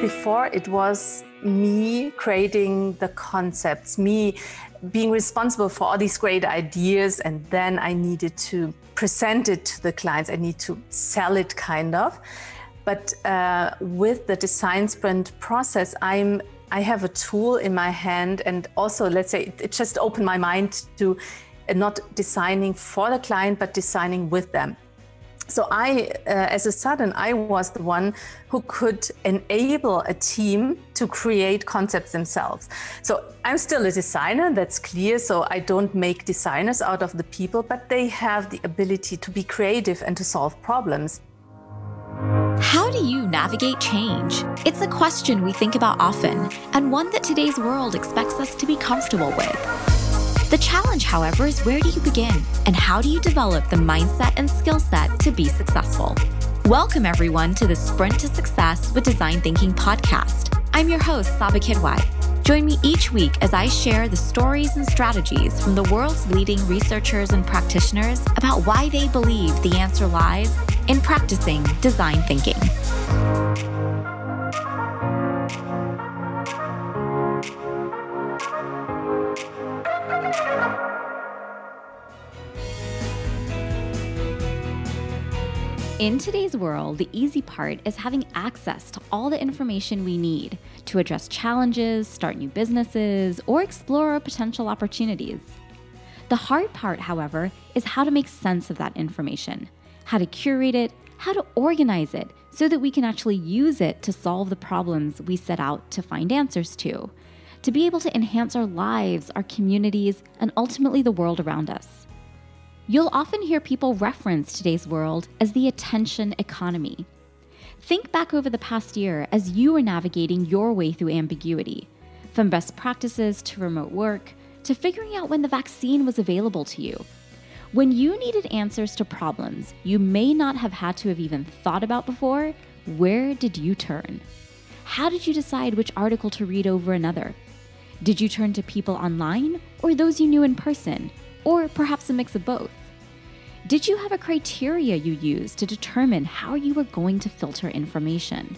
Before it was me creating the concepts, me being responsible for all these great ideas, and then I needed to present it to the clients. I need to sell it kind of. But uh, with the design sprint process, I'm I have a tool in my hand, and also let's say it just opened my mind to not designing for the client, but designing with them. So I, uh, as a sudden, I was the one who could enable a team to create concepts themselves. So I'm still a designer, that's clear. So I don't make designers out of the people, but they have the ability to be creative and to solve problems. How do you navigate change? It's a question we think about often, and one that today's world expects us to be comfortable with. The challenge, however, is where do you begin? And how do you develop the mindset and skill set to be successful? Welcome, everyone, to the Sprint to Success with Design Thinking podcast. I'm your host, Saba Kidwai. Join me each week as I share the stories and strategies from the world's leading researchers and practitioners about why they believe the answer lies in practicing design thinking. In today's world, the easy part is having access to all the information we need to address challenges, start new businesses, or explore potential opportunities. The hard part, however, is how to make sense of that information, how to curate it, how to organize it so that we can actually use it to solve the problems we set out to find answers to, to be able to enhance our lives, our communities, and ultimately the world around us. You'll often hear people reference today's world as the attention economy. Think back over the past year as you were navigating your way through ambiguity, from best practices to remote work to figuring out when the vaccine was available to you. When you needed answers to problems you may not have had to have even thought about before, where did you turn? How did you decide which article to read over another? Did you turn to people online or those you knew in person? Or perhaps a mix of both? Did you have a criteria you used to determine how you were going to filter information?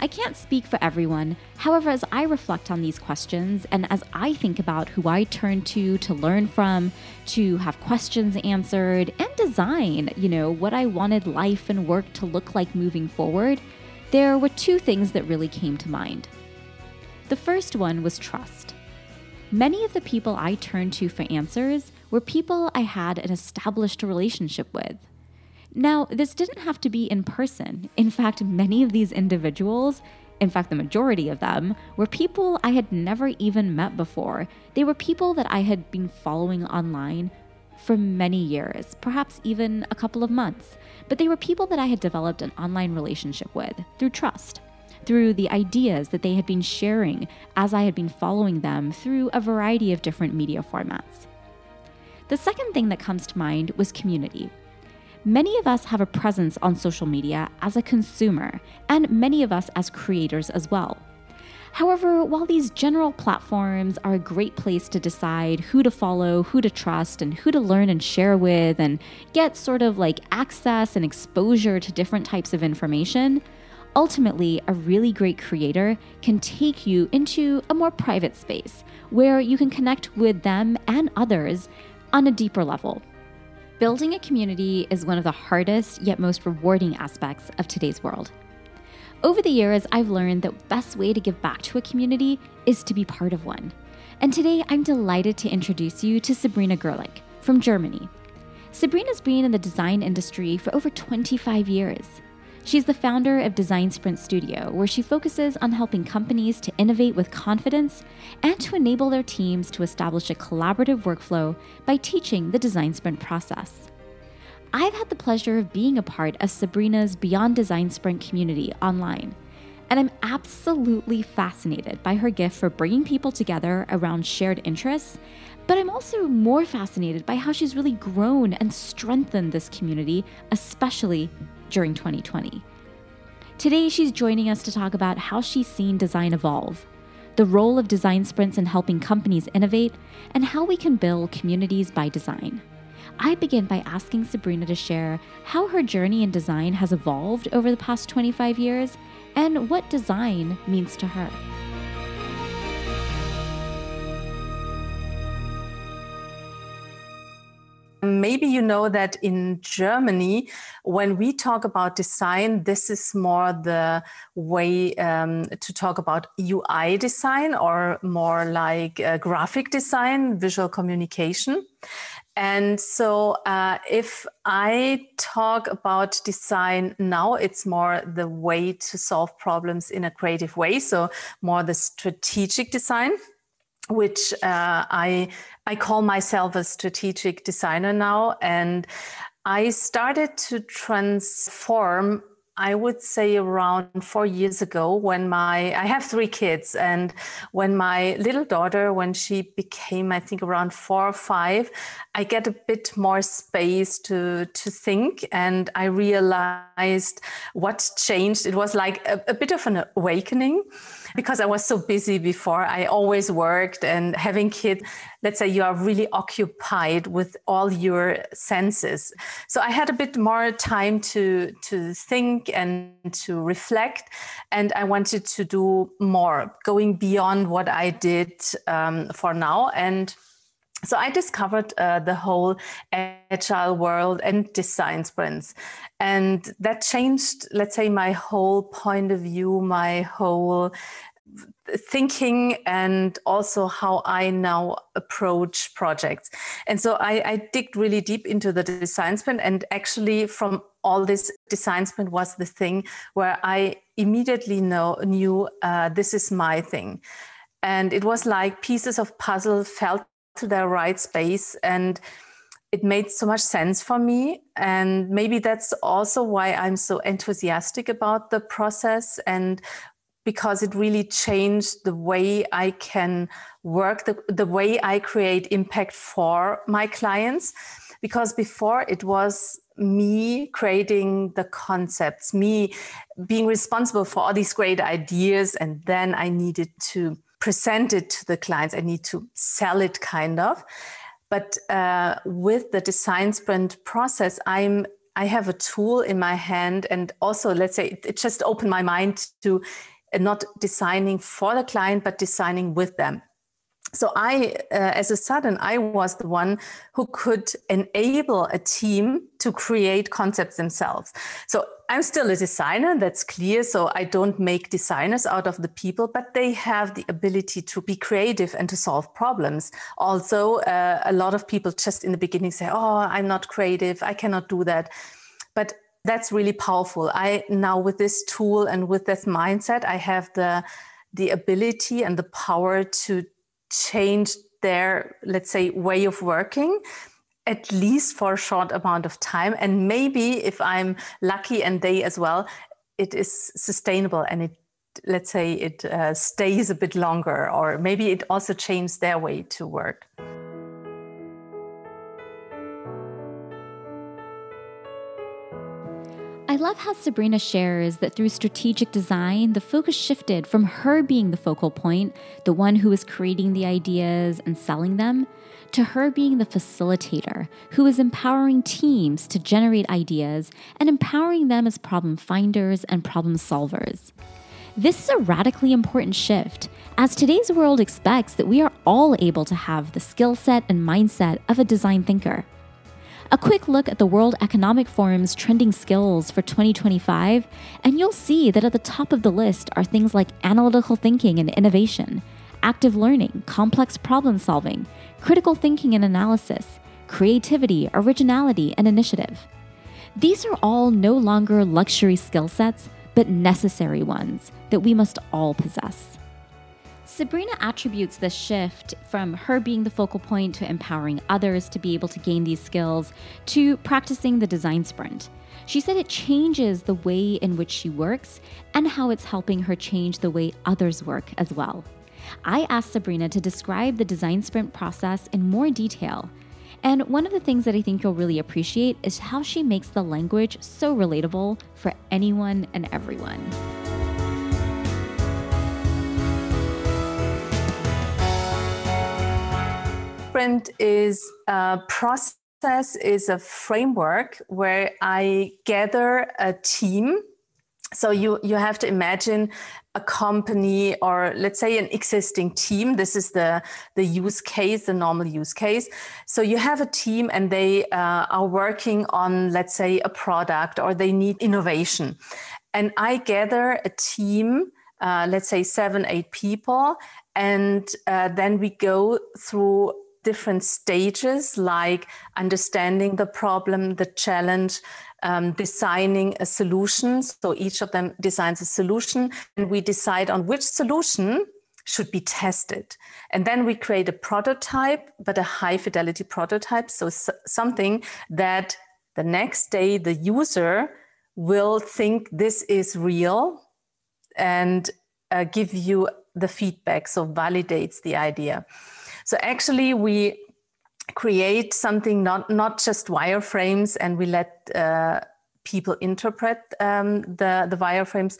I can't speak for everyone. However, as I reflect on these questions and as I think about who I turn to to learn from, to have questions answered, and design, you know, what I wanted life and work to look like moving forward, there were two things that really came to mind. The first one was trust. Many of the people I turned to for answers were people I had an established relationship with. Now, this didn't have to be in person. In fact, many of these individuals, in fact, the majority of them, were people I had never even met before. They were people that I had been following online for many years, perhaps even a couple of months. But they were people that I had developed an online relationship with through trust through the ideas that they had been sharing as I had been following them through a variety of different media formats. The second thing that comes to mind was community. Many of us have a presence on social media as a consumer, and many of us as creators as well. However, while these general platforms are a great place to decide who to follow, who to trust, and who to learn and share with, and get sort of like access and exposure to different types of information, Ultimately, a really great creator can take you into a more private space where you can connect with them and others on a deeper level. Building a community is one of the hardest yet most rewarding aspects of today's world. Over the years, I've learned that the best way to give back to a community is to be part of one. And today, I'm delighted to introduce you to Sabrina Gerlich from Germany. Sabrina's been in the design industry for over 25 years. She's the founder of Design Sprint Studio, where she focuses on helping companies to innovate with confidence and to enable their teams to establish a collaborative workflow by teaching the design sprint process. I've had the pleasure of being a part of Sabrina's Beyond Design Sprint community online, and I'm absolutely fascinated by her gift for bringing people together around shared interests. But I'm also more fascinated by how she's really grown and strengthened this community, especially during 2020. Today, she's joining us to talk about how she's seen design evolve, the role of design sprints in helping companies innovate, and how we can build communities by design. I begin by asking Sabrina to share how her journey in design has evolved over the past 25 years and what design means to her. Maybe you know that in Germany, when we talk about design, this is more the way um, to talk about UI design or more like uh, graphic design, visual communication. And so, uh, if I talk about design now, it's more the way to solve problems in a creative way. So, more the strategic design which uh, I I call myself a strategic designer now, and I started to transform I would say around four years ago when my I have three kids. And when my little daughter when she became I think around four or five I get a bit more space to to think. And I realized what changed. It was like a, a bit of an awakening because I was so busy before. I always worked and having kids, let's say you are really occupied with all your senses. So I had a bit more time to to think and to reflect, and I wanted to do more, going beyond what I did um, for now and so I discovered uh, the whole agile world and design sprints. And that changed, let's say, my whole point of view, my whole thinking and also how I now approach projects. And so I, I digged really deep into the design sprint and actually from all this design sprint was the thing where I immediately know, knew uh, this is my thing. And it was like pieces of puzzle fell to their right space and it made so much sense for me and maybe that's also why i'm so enthusiastic about the process and because it really changed the way I can work, the, the way I create impact for my clients. Because before it was me creating the concepts, me being responsible for all these great ideas, and then I needed to present it to the clients. I need to sell it kind of. But uh, with the design sprint process, I'm I have a tool in my hand, and also let's say it, it just opened my mind to not designing for the client, but designing with them. So I, uh, as a sudden, I was the one who could enable a team to create concepts themselves. So I'm still a designer, that's clear. So I don't make designers out of the people, but they have the ability to be creative and to solve problems. Also, uh, a lot of people just in the beginning say, "Oh, I'm not creative. I cannot do that." But that's really powerful. I now with this tool and with this mindset, I have the the ability and the power to change their let's say way of working at least for a short amount of time. And maybe if i'm lucky and they as well it is sustainable and it let's say it uh, stays a bit longer or maybe it also changes their way to work I love how Sabrina shares that through strategic design, the focus shifted from her being the focal point, the one who is creating the ideas and selling them, to her being the facilitator who is empowering teams to generate ideas and empowering them as problem finders and problem solvers. This is a radically important shift, as today's world expects that we are all able to have the skill set and mindset of a design thinker. A quick look at the World Economic Forum's trending skills for 2025, and you'll see that at the top of the list are things like analytical thinking and innovation, active learning, complex problem solving, critical thinking and analysis, creativity, originality, and initiative. These are all no longer luxury skill sets, but necessary ones that we must all possess. Sabrina attributes this shift from her being the focal point to empowering others to be able to gain these skills to practicing the design sprint. She said it changes the way in which she works and how it's helping her change the way others work as well. I asked Sabrina to describe the design sprint process in more detail. And one of the things that I think you'll really appreciate is how she makes the language so relatable for anyone and everyone. Sprint is a process process is a framework where I gather a team. So you, you have to imagine a company or let's say an existing team. This is the, the use case, the normal use case. So you have a team and they uh, are working on, let's say, a product or they need innovation. And I gather a team, uh, let's say seven, eight people, and uh, then we go through different stages like understanding the problem, the challenge, um, designing a solution. So each of them designs a solution, and we decide on which solution should be tested. And then we create a prototype, but a high fidelity prototype. So something that the next day the user will think this is real and uh, give you the feedback, so validates the idea. So actually, we create something not not just wireframes, and we let uh, people interpret um, the the wireframes,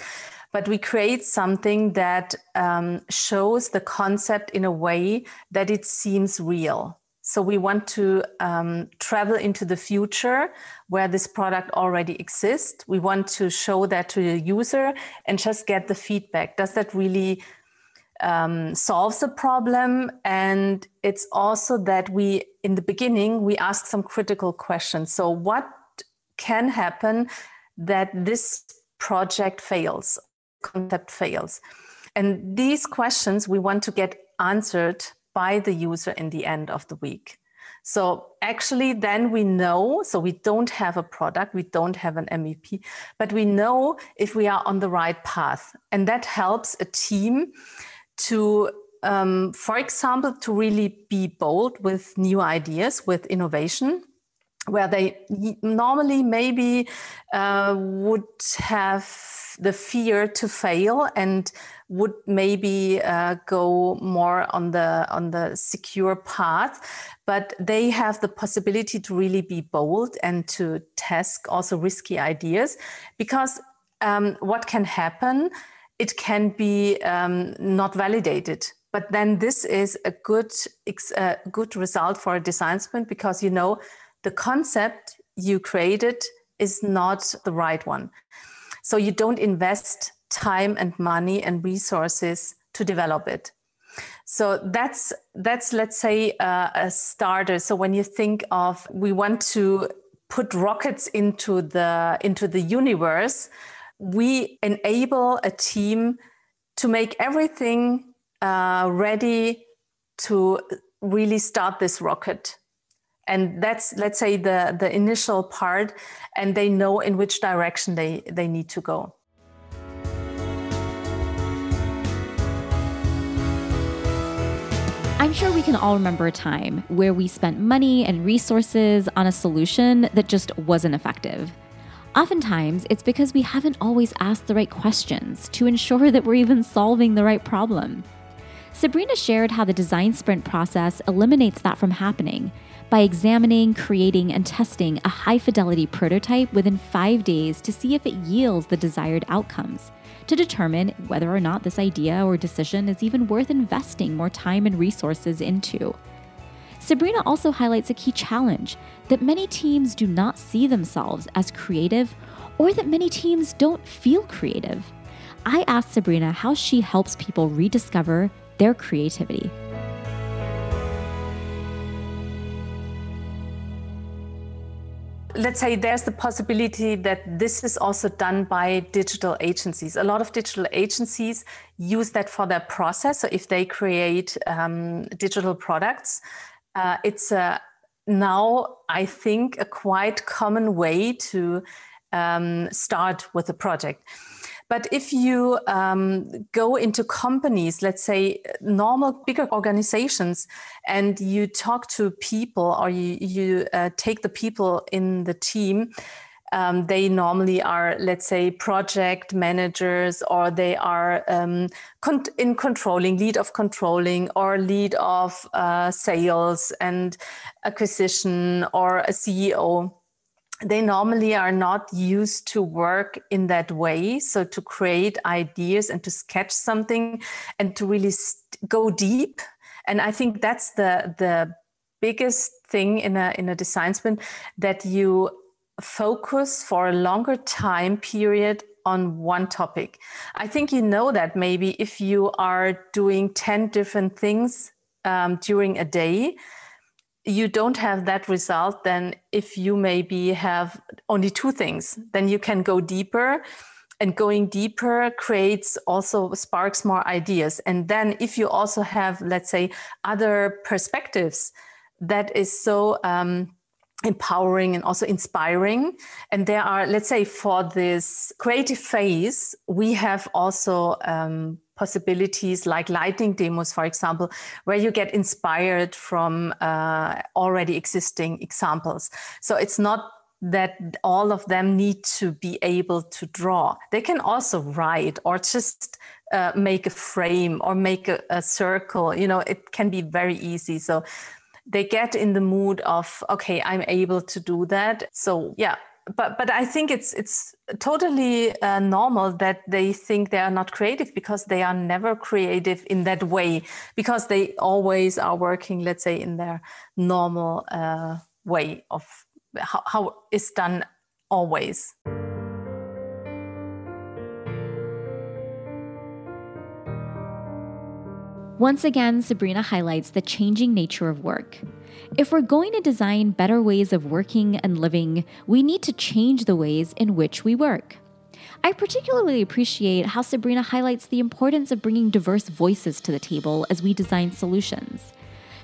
but we create something that um, shows the concept in a way that it seems real. So we want to um, travel into the future where this product already exists. We want to show that to the user and just get the feedback. Does that really um, solves a problem. And it's also that we in the beginning we ask some critical questions. So what can happen that this project fails concept fails? And these questions we want to get answered by the user in the end of the week. So actually then we know so we don't have a product we don't have an MVP but we know if we are on the right path. And that helps a team to um, for example, to really be bold with new ideas, with innovation, where they normally maybe uh, would have the fear to fail and would maybe uh, go more on the on the secure path but they have the possibility to really be bold and to test also risky ideas because um, what can happen it can be um, not validated. But then this is a good, uh, good result for a design sprint because you know the concept you created is not the right one. So you don't invest time and money and resources to develop it. So that's that's let's say uh, a starter. So when you think of we want to put rockets into the into the universe, we enable a team to make everything uh, ready to really start this rocket and that's let's say the the initial part and they know in which direction they they need to go I'm sure we can all remember a time where we spent money and resources on a solution that just wasn't effective. Oftentimes, it's because we haven't always asked the right questions to ensure that we're even solving the right problem. Sabrina shared how the design sprint process eliminates that from happening by examining, creating, and testing a high fidelity prototype within five days to see if it yields the desired outcomes, to determine whether or not this idea or decision is even worth investing more time and resources into. Sabrina also highlights a key challenge that many teams do not see themselves as creative or that many teams don't feel creative. I asked Sabrina how she helps people rediscover their creativity. let's say there's the possibility that this is also done by digital agencies. A lot of digital agencies use that for their process. So if they create um, digital products, uh, it's a, now, I think, a quite common way to um, start with a project. But if you um, go into companies, let's say normal bigger organizations, and you talk to people or you, you uh, take the people in the team, um, they normally are, let's say, project managers, or they are um, con- in controlling, lead of controlling, or lead of uh, sales and acquisition, or a CEO. They normally are not used to work in that way. So, to create ideas and to sketch something and to really st- go deep. And I think that's the, the biggest thing in a in a design sprint that you focus for a longer time period on one topic. I think you know that maybe if you are doing 10 different things um, during a day, you don't have that result then if you maybe have only two things then you can go deeper and going deeper creates also sparks more ideas and then if you also have let's say other perspectives that is so um, empowering and also inspiring. And there are, let's say, for this creative phase, we have also um, possibilities like lightning demos, for example, where you get inspired from uh, already existing examples. So it's not that all of them need to be able to draw. They can also write or just uh, make a frame or make a, a circle. You know, it can be very easy. So they get in the mood of okay i'm able to do that. So yeah but but i think it's it's totally uh, normal that they think they are not creative because they are never creative in that way because they always are working let's say in their normal uh, way of how, how it's done always Once again, Sabrina highlights the changing nature of work. If we're going to design better ways of working and living, we need to change the ways in which we work. I particularly appreciate how Sabrina highlights the importance of bringing diverse voices to the table as we design solutions.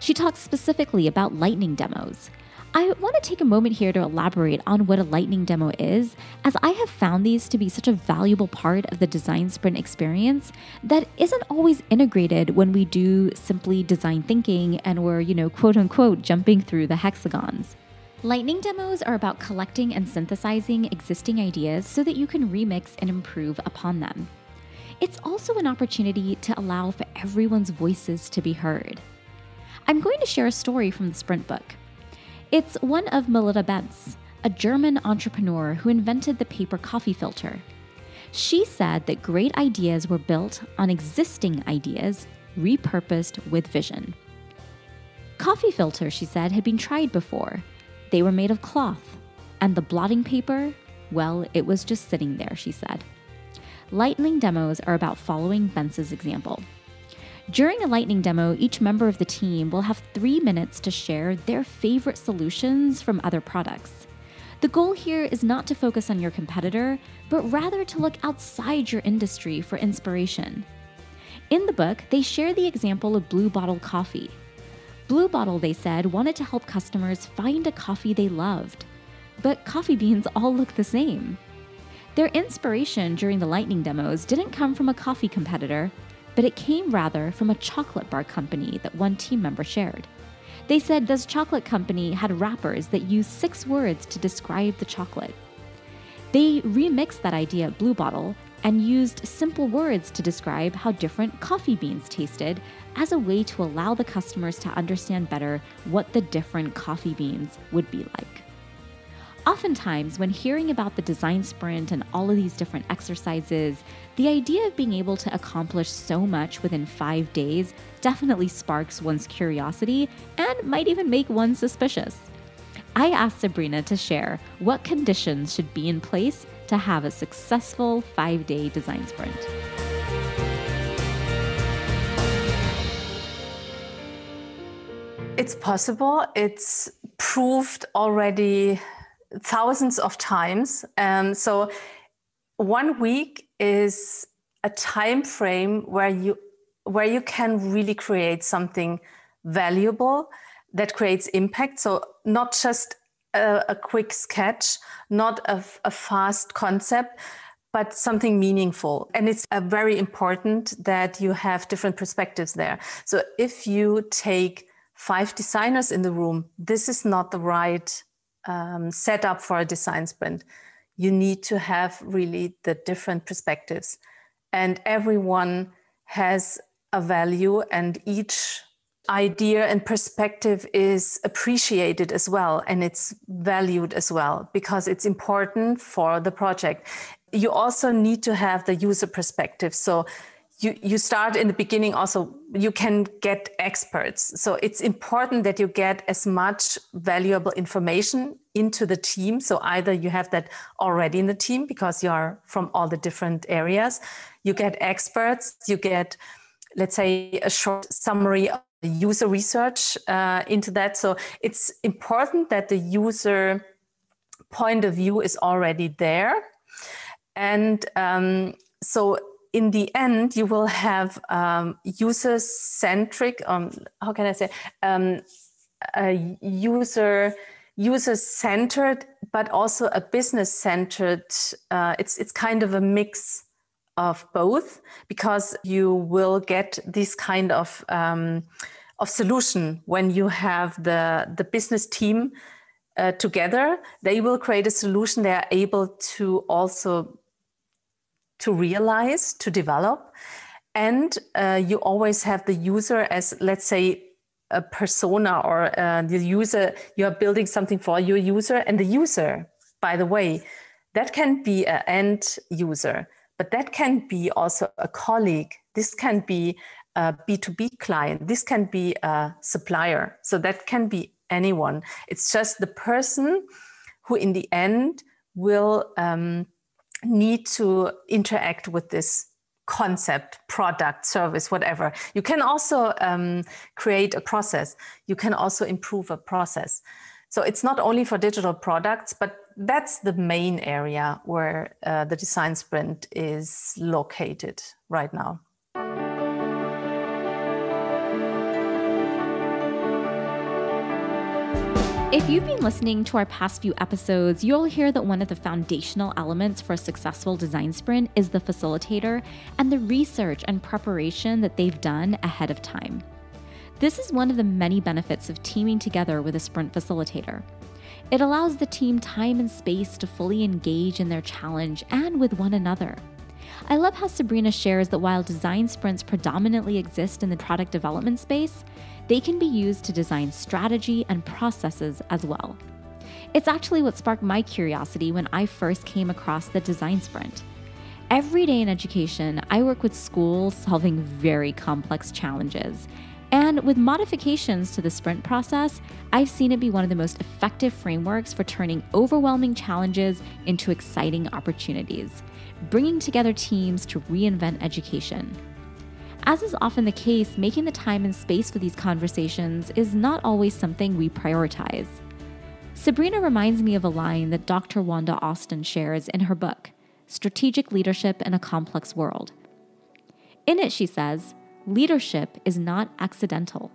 She talks specifically about lightning demos, I want to take a moment here to elaborate on what a lightning demo is, as I have found these to be such a valuable part of the design sprint experience that isn't always integrated when we do simply design thinking and we're, you know, quote unquote, jumping through the hexagons. Lightning demos are about collecting and synthesizing existing ideas so that you can remix and improve upon them. It's also an opportunity to allow for everyone's voices to be heard. I'm going to share a story from the Sprint book. It's one of Melitta Bentz, a German entrepreneur who invented the paper coffee filter. She said that great ideas were built on existing ideas, repurposed with vision. Coffee filters, she said, had been tried before. They were made of cloth. And the blotting paper, well, it was just sitting there, she said. Lightning demos are about following Bentz's example. During a lightning demo, each member of the team will have three minutes to share their favorite solutions from other products. The goal here is not to focus on your competitor, but rather to look outside your industry for inspiration. In the book, they share the example of Blue Bottle Coffee. Blue Bottle, they said, wanted to help customers find a coffee they loved. But coffee beans all look the same. Their inspiration during the lightning demos didn't come from a coffee competitor, but it came rather from a chocolate bar company that one team member shared. They said this chocolate company had wrappers that used six words to describe the chocolate. They remixed that idea at Blue Bottle and used simple words to describe how different coffee beans tasted as a way to allow the customers to understand better what the different coffee beans would be like. Oftentimes, when hearing about the design sprint and all of these different exercises, the idea of being able to accomplish so much within five days definitely sparks one's curiosity and might even make one suspicious. I asked Sabrina to share what conditions should be in place to have a successful five day design sprint. It's possible. It's proved already thousands of times. Um, so one week is a time frame where you where you can really create something valuable that creates impact. So not just a, a quick sketch, not a, a fast concept, but something meaningful. And it's uh, very important that you have different perspectives there. So if you take five designers in the room, this is not the right um, set up for a design sprint, you need to have really the different perspectives. And everyone has a value, and each idea and perspective is appreciated as well, and it's valued as well because it's important for the project. You also need to have the user perspective. So you, you start in the beginning also you can get experts. So it's important that you get as much valuable information into the team. So either you have that already in the team because you are from all the different areas. You get experts. You get let's say a short summary of the user research uh, into that. So it's important that the user point of view is already there. And um, so in the end, you will have um, user centric, um, how can I say, um, a user user centered, but also a business centered. Uh, it's it's kind of a mix of both because you will get this kind of um, of solution when you have the the business team uh, together. They will create a solution. They are able to also to realize, to develop. And uh, you always have the user as, let's say, a persona or uh, the user, you are building something for your user. And the user, by the way, that can be an end user, but that can be also a colleague. This can be a B2B client. This can be a supplier. So that can be anyone. It's just the person who, in the end, will um, need to interact with this concept, product, service, whatever. You can also um, create a process. You can also improve a process. So it's not only for digital products, but that's the main area where uh, the design sprint is located right now. If you've been listening to our past few episodes, you'll hear that one of the foundational elements for a successful design sprint is the facilitator and the research and preparation that they've done ahead of time. This is one of the many benefits of teaming together with a sprint facilitator. It allows the team time and space to fully engage in their challenge and with one another. I love how Sabrina shares that while design sprints predominantly exist in the product development space, they can be used to design strategy and processes as well. It's actually what sparked my curiosity when I first came across the design sprint. Every day in education, I work with schools solving very complex challenges. And with modifications to the sprint process, I've seen it be one of the most effective frameworks for turning overwhelming challenges into exciting opportunities, bringing together teams to reinvent education. As is often the case, making the time and space for these conversations is not always something we prioritize. Sabrina reminds me of a line that Dr. Wanda Austin shares in her book, Strategic Leadership in a Complex World. In it, she says, leadership is not accidental.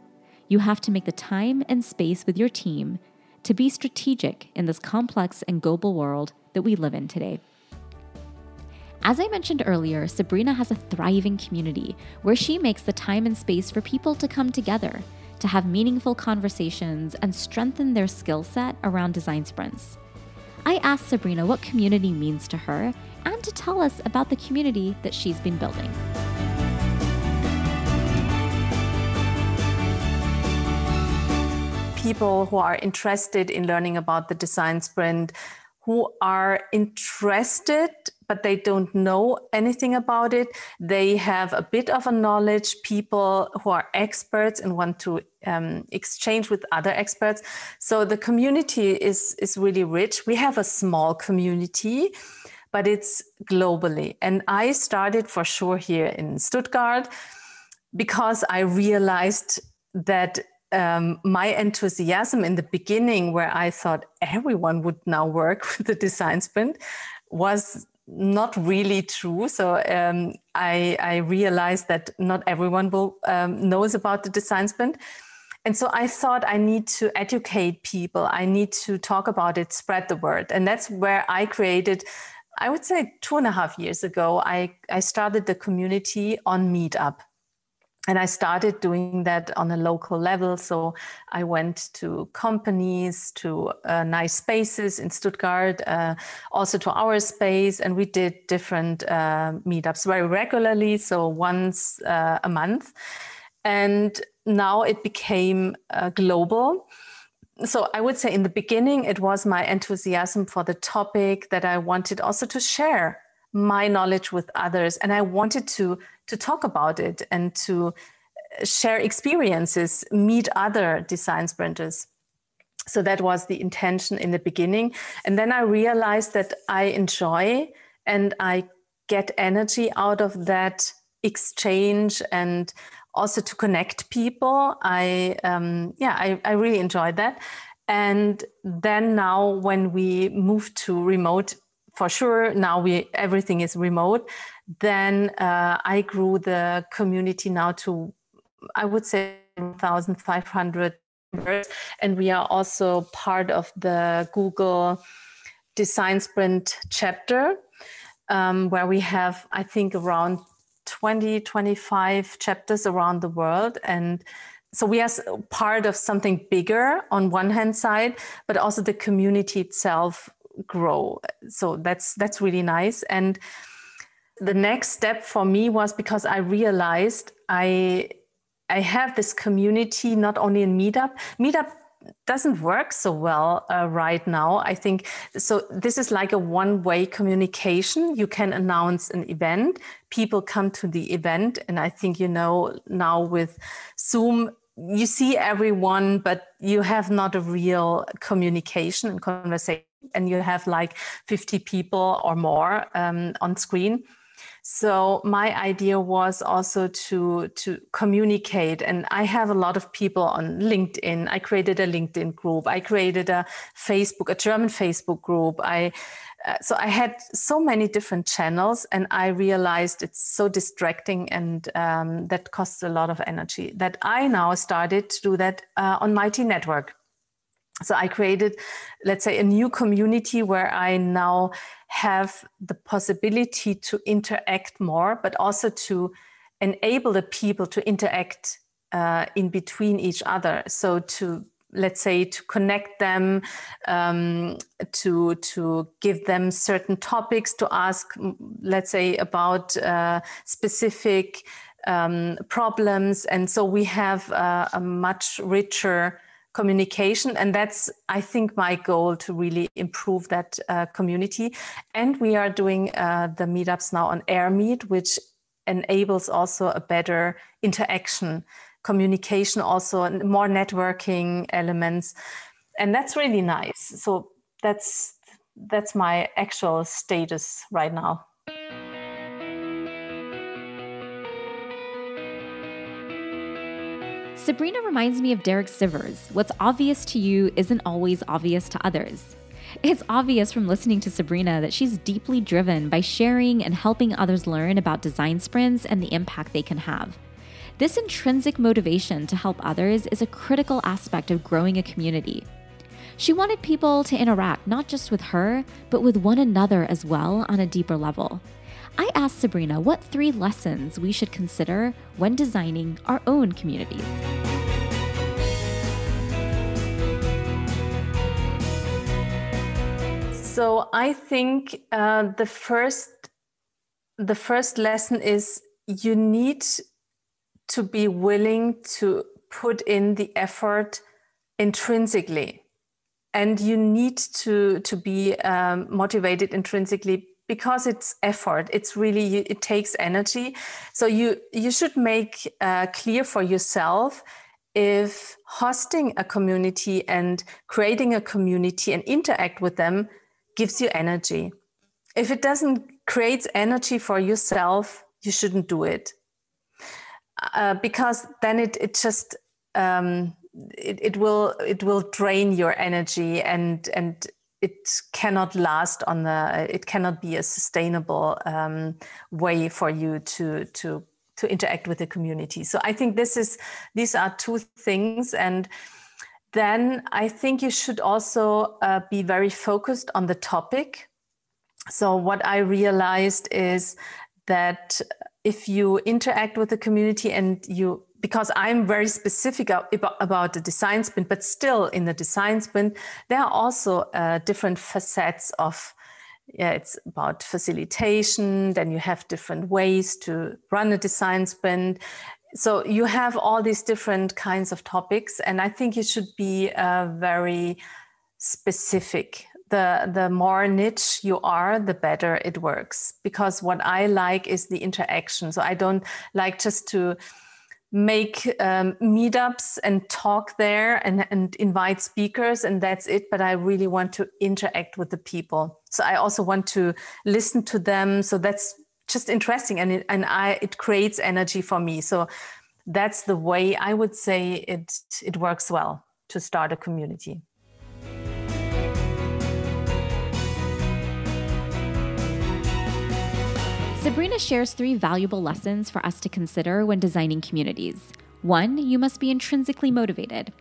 You have to make the time and space with your team to be strategic in this complex and global world that we live in today. As I mentioned earlier, Sabrina has a thriving community where she makes the time and space for people to come together, to have meaningful conversations, and strengthen their skill set around design sprints. I asked Sabrina what community means to her and to tell us about the community that she's been building. People who are interested in learning about the design sprint, who are interested but they don't know anything about it. They have a bit of a knowledge, people who are experts and want to um, exchange with other experts. So the community is, is really rich. We have a small community, but it's globally. And I started for sure here in Stuttgart because I realized that um, my enthusiasm in the beginning, where I thought everyone would now work with the design sprint, was not really true. So um, I, I, realized that not everyone will, um, knows about the design sprint. And so I thought I need to educate people. I need to talk about it, spread the word. And that's where I created, I would say two and a half years ago, I, I started the community on Meetup and I started doing that on a local level. So I went to companies, to uh, nice spaces in Stuttgart, uh, also to our space, and we did different uh, meetups very regularly, so once uh, a month. And now it became uh, global. So I would say in the beginning, it was my enthusiasm for the topic that I wanted also to share my knowledge with others and i wanted to to talk about it and to share experiences meet other design sprinters. So that was the intention in the beginning. And then i realized that i enjoy and i get energy out of that exchange and also to connect people. I um, yeah I, I really enjoyed that. And then now when we moved to remote for sure now we everything is remote then uh, i grew the community now to i would say 1500 members and we are also part of the google design sprint chapter um, where we have i think around 20 25 chapters around the world and so we are part of something bigger on one hand side but also the community itself grow. So that's that's really nice. And the next step for me was because i realized i i have this community not only in meetup. Meetup doesn't work so well uh, right now i think. So this is like a one way communication. You can announce an event. People come to the event. And i think you know now with zoom you see everyone but you have not a real communication and conversation and you have like 50 people or more um, on screen. So my idea was also to to communicate and i have a lot of people on linkedin. I created a linkedin group. I created a facebook a german facebook group. I uh, so i had so many different channels and i realized it's so distracting and um, that costs a lot of energy that i now started to do that uh, on mighty network so I created, let's say, a new community where I now have the possibility to interact more, but also to enable the people to interact uh, in between each other. So to let's say to connect them um, to to give them certain topics to ask let's say about uh, specific um, problems and so we have uh, a much richer communication and that's i think my goal to really improve that uh, community. And we are doing uh, the meetups now on airmeet which enables also a better interaction communication also more networking elements. And that's really nice. So that's that's my actual status right now Sabrina reminds me of Derek Sivers. What's obvious to you isn't always obvious to others. It's obvious from listening to Sabrina that she's deeply driven by sharing and helping others learn about design sprints and the impact they can have. This intrinsic motivation to help others is a critical aspect of growing a community. She wanted people to interact not just with her, but with one another as well on a deeper level. I asked Sabrina what three lessons we should consider when designing our own communities. So I think uh, the first the first lesson is you need to be willing to put in the effort intrinsically and you need to to be um, motivated intrinsically because it's effort it's really it takes energy. So you you should make uh, clear for yourself if hosting a community and creating a community and interact with them gives you energy. If it doesn't create energy for yourself you shouldn't do it. Uh, because then it, it just um, it, it will it will drain your energy and and it cannot last on the it cannot be a sustainable um, way for you to to to interact with the community. So i think this is these are two things. And then i think you should also uh, be very focused on the topic. So what i realized is that if you interact with the community and you because I'm very specific about the design sprint, but still in the design sprint, there are also uh, different facets of yeah, it's about facilitation. Then you have different ways to run a design sprint. So you have all these different kinds of topics, and I think you should be uh, very specific the the more niche you are the better it works because what i like is the interaction so i don't like just to make um, meetups and talk there and, and invite speakers and that's it. But i really want to interact with the people. So i also want to listen to them. So that's just interesting and it, and i it creates energy for me. So that's the way i would say it it works well to start a community Sabrina shares three valuable lessons for us to consider when designing communities. One, you must be intrinsically motivated.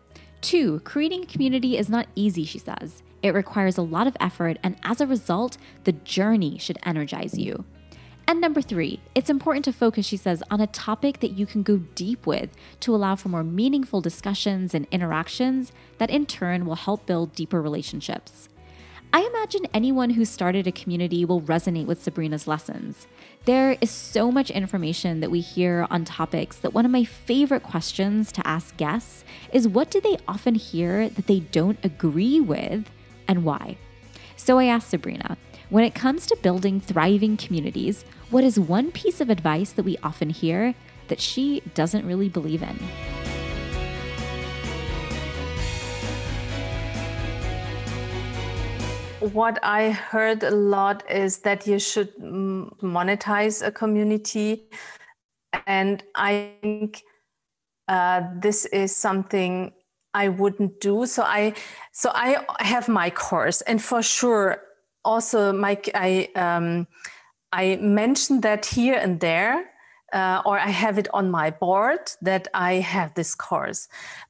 Two, creating a community is not easy, she says. It requires a lot of effort, and as a result, the journey should energize you. And number three, it's important to focus, she says, on a topic that you can go deep with to allow for more meaningful discussions and interactions that in turn will help build deeper relationships. I imagine anyone who started a community will resonate with Sabrina's lessons. There is so much information that we hear on topics that one of my favorite questions to ask guests is what do they often hear that they don't agree with and why? So I asked Sabrina, when it comes to building thriving communities, what is one piece of advice that we often hear that she doesn't really believe in? What I heard a lot is that you should monetize a community. And I think uh, this is something I wouldn't do. So I, so I have my course, and for sure, also Mike, I um, I mentioned that here and there, uh, or I have it on my board that I have this course,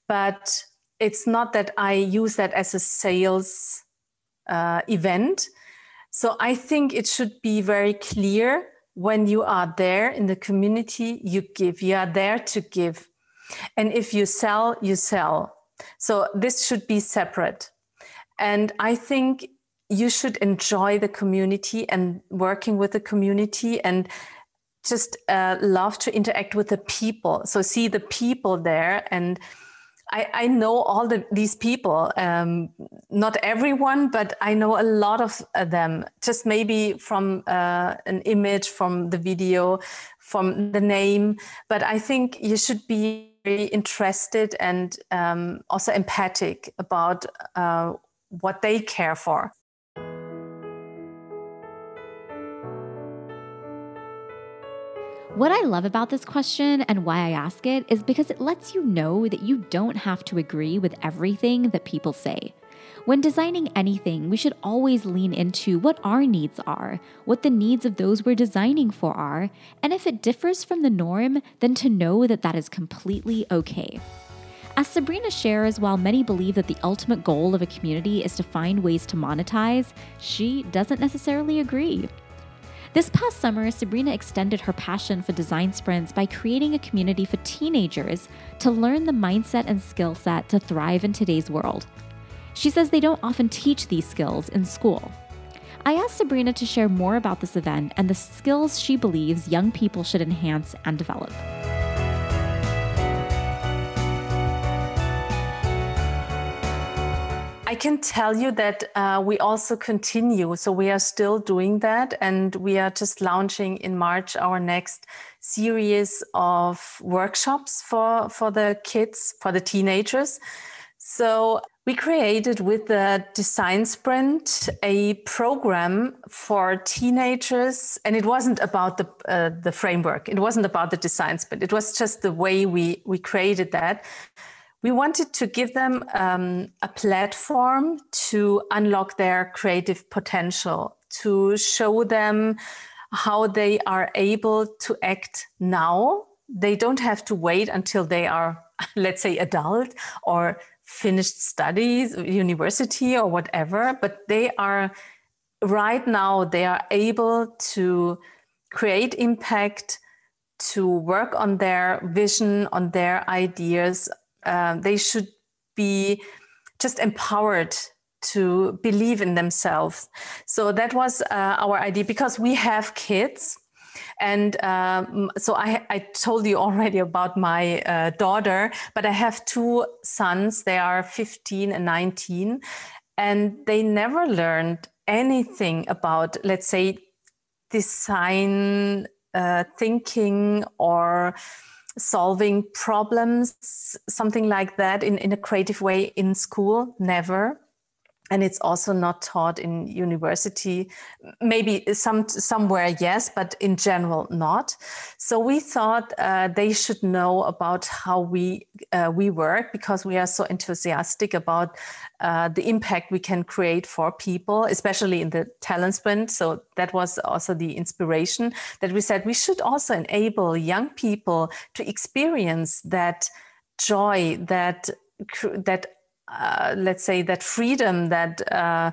but it's not that I use that as a sales uh, event. So I think it should be very clear when you are there in the community, you give, you are there to give. And if you sell, you sell. So this should be separate. And I think you should enjoy the community and working with the community and just uh, love to interact with the people. So see the people there and I, I know all the, these people, um, not everyone, but I know a lot of uh, them, just maybe from uh, an image, from the video, from the name. But I think you should be very interested and um, also empathic about uh, what they care for. What I love about this question and why I ask it is because it lets you know that you don't have to agree with everything that people say. When designing anything, we should always lean into what our needs are, what the needs of those we're designing for are, and if it differs from the norm, then to know that that is completely okay. As Sabrina shares, while many believe that the ultimate goal of a community is to find ways to monetize, she doesn't necessarily agree. This past summer, Sabrina extended her passion for design sprints by creating a community for teenagers to learn the mindset and skill set to thrive in today's world. She says they don't often teach these skills in school. I asked Sabrina to share more about this event and the skills she believes young people should enhance and develop. I can tell you that uh, we also continue. So we are still doing that. And we are just launching in March our next series of workshops for, for the kids, for the teenagers. So we created with the Design Sprint a program for teenagers, and it wasn't about the uh, the framework. It wasn't about the Design Sprint. It was just the way we we created that we wanted to give them um, a platform to unlock their creative potential, to show them how they are able to act now. They don't have to wait until they are, let's say, adult or finished studies, university or whatever, but they are right now, they are able to create impact, to work on their vision, on their ideas, um, they should be just empowered to believe in themselves. So that was uh, our idea because we have kids. And um, so I, I, told you already about my uh, daughter, but I have two sons. They are 15 and 19. and they never learned anything about, let's say, design uh, thinking or solving problems, something like that in, in a creative way in school, never and it's also not taught in university. Maybe some somewhere yes but in general not. So we thought uh, they should know about how we uh, we work because we are so enthusiastic about uh, the impact we can create for people especially in the talent sprint. So that was also the inspiration that we said we should also enable young people to experience that joy that that uh, let's say that freedom that uh,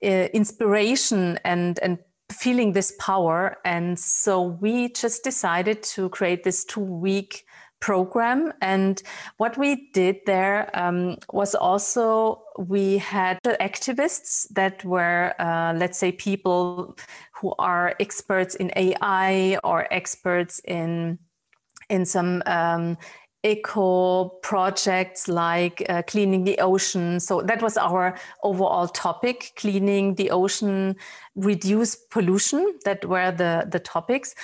inspiration and and feeling this power. And so we just decided to create this two week program. And what we did there um, was also we had activists that were uh, let's say people who are experts in ai or experts in in some um, eco projects like uh, cleaning the ocean. So that was our overall topic, cleaning the ocean, reduce pollution. That were the, the topics.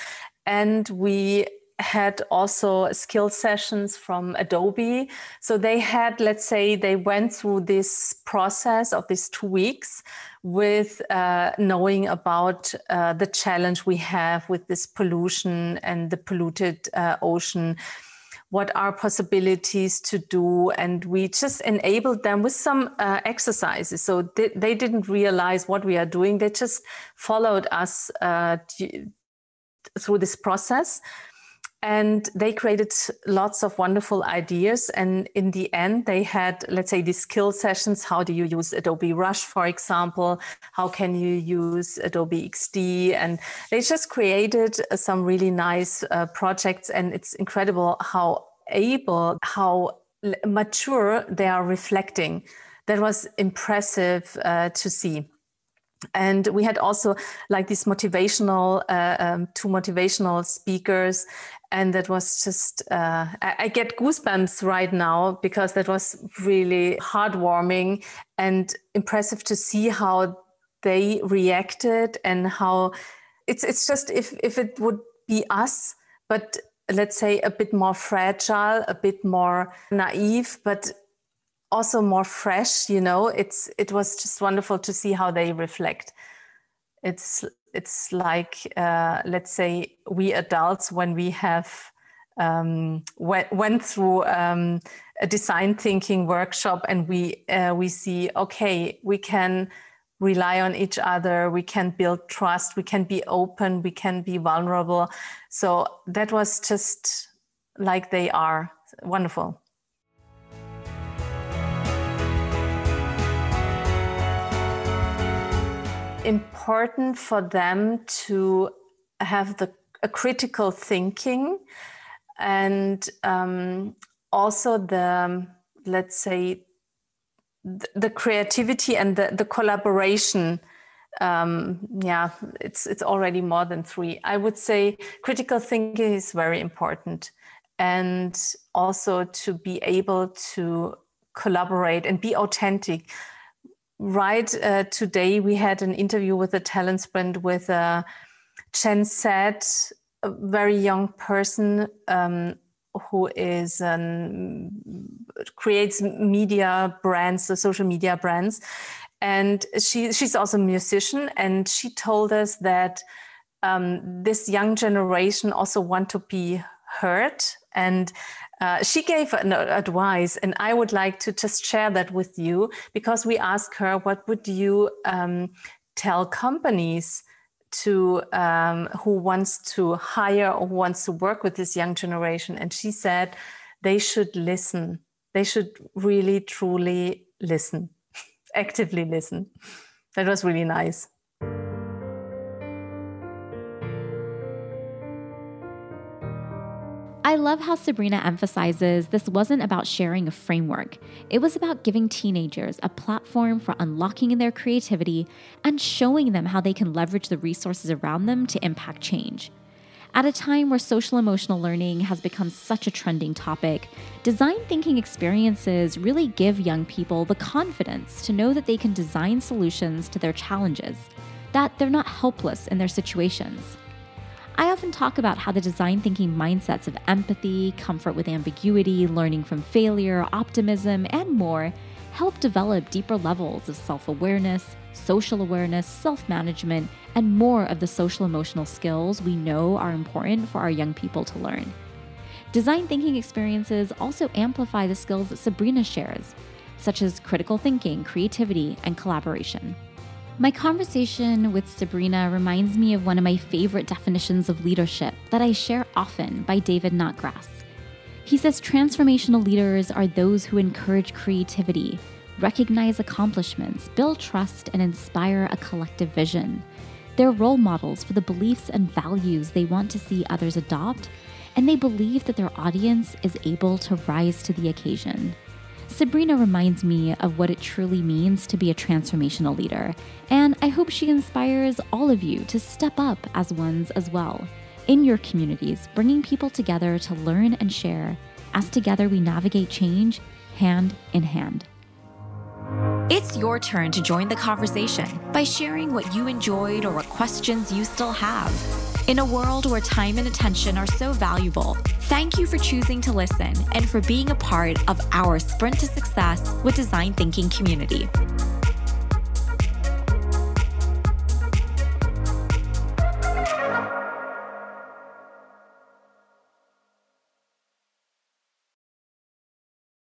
And we had also skill sessions from Adobe. So they had, let's say, they went through this process of these two weeks with uh, knowing about uh, the challenge we have with this pollution and the polluted uh, ocean what are possibilities to do and we just enabled them with some uh, exercises. So they, they, didn't realize what we are doing. They just followed us uh, through this process and they created lots of wonderful ideas. And in the end they had let's say these skill sessions. How do you use adobe rush for example? How can you use adobe xd and they just created some really nice uh, projects. And it's incredible how able how mature they are reflecting. That was impressive uh, to see. And we had also like these motivational uh, um, two motivational speakers and that was just uh, I, I, get goosebumps right now because that was really heartwarming and impressive to see how they reacted and how it's it's just if if it would be us but let's say a bit more fragile a bit more naive but also more fresh you know it's it was just wonderful to see how they reflect. It's it's like uh, let's say we adults when we have um, went, went through um, a design thinking workshop and we uh, we see okay we can rely on each other we can build trust we can be open we can be vulnerable. So that was just like they are. Wonderful important for them to have the a critical thinking and um, also the let's say the, creativity and the, the collaboration. Um, yeah it's it's already more than three. I would say critical thinking is very important and also to be able to collaborate and be authentic right uh, today we had an interview with a talent sprint with a Gen a very young person um, who is um, creates media brands, the social media brands, and she she's also a musician, and she told us that um, this young generation also want to be heard. And uh, she gave an advice, and I would like to just share that with you because we asked her, what would you um, tell companies to um, who wants to hire or wants to work with this young generation? And she said they should listen. They should really, truly listen, actively listen. That was really nice. I love how Sabrina emphasizes this wasn't about sharing a framework. It was about giving teenagers a platform for unlocking their creativity and showing them how they can leverage the resources around them to impact change. At a time where social emotional learning has become such a trending topic, design thinking experiences really give young people the confidence to know that they can design solutions to their challenges, that they're not helpless in their situations. I often talk about how the design thinking mindsets of empathy, comfort with ambiguity, learning from failure, optimism, and more help develop deeper levels of self awareness, social awareness, self management, and more of the social emotional skills we know are important for our young people to learn. Design thinking experiences also amplify the skills that Sabrina shares, such as critical thinking, creativity, and collaboration. My conversation with Sabrina reminds me of one of my favorite definitions of leadership that I share often by David Snodgrass. He says transformational leaders are those who encourage creativity, recognize accomplishments, build trust, and inspire a collective vision. They're role models for the beliefs and values they want to see others adopt, and they believe that their audience is able to rise to the occasion. Sabrina reminds me of what it truly means to be a transformational leader, and I hope she inspires all of you to step up as ones as well in your communities, bringing people together to learn and share as together we navigate change hand in hand. It's your turn to join the conversation by sharing what you enjoyed or what questions you still have. In a world where time and attention are so valuable, thank you for choosing to listen and for being a part of our Sprint to Success with Design Thinking community.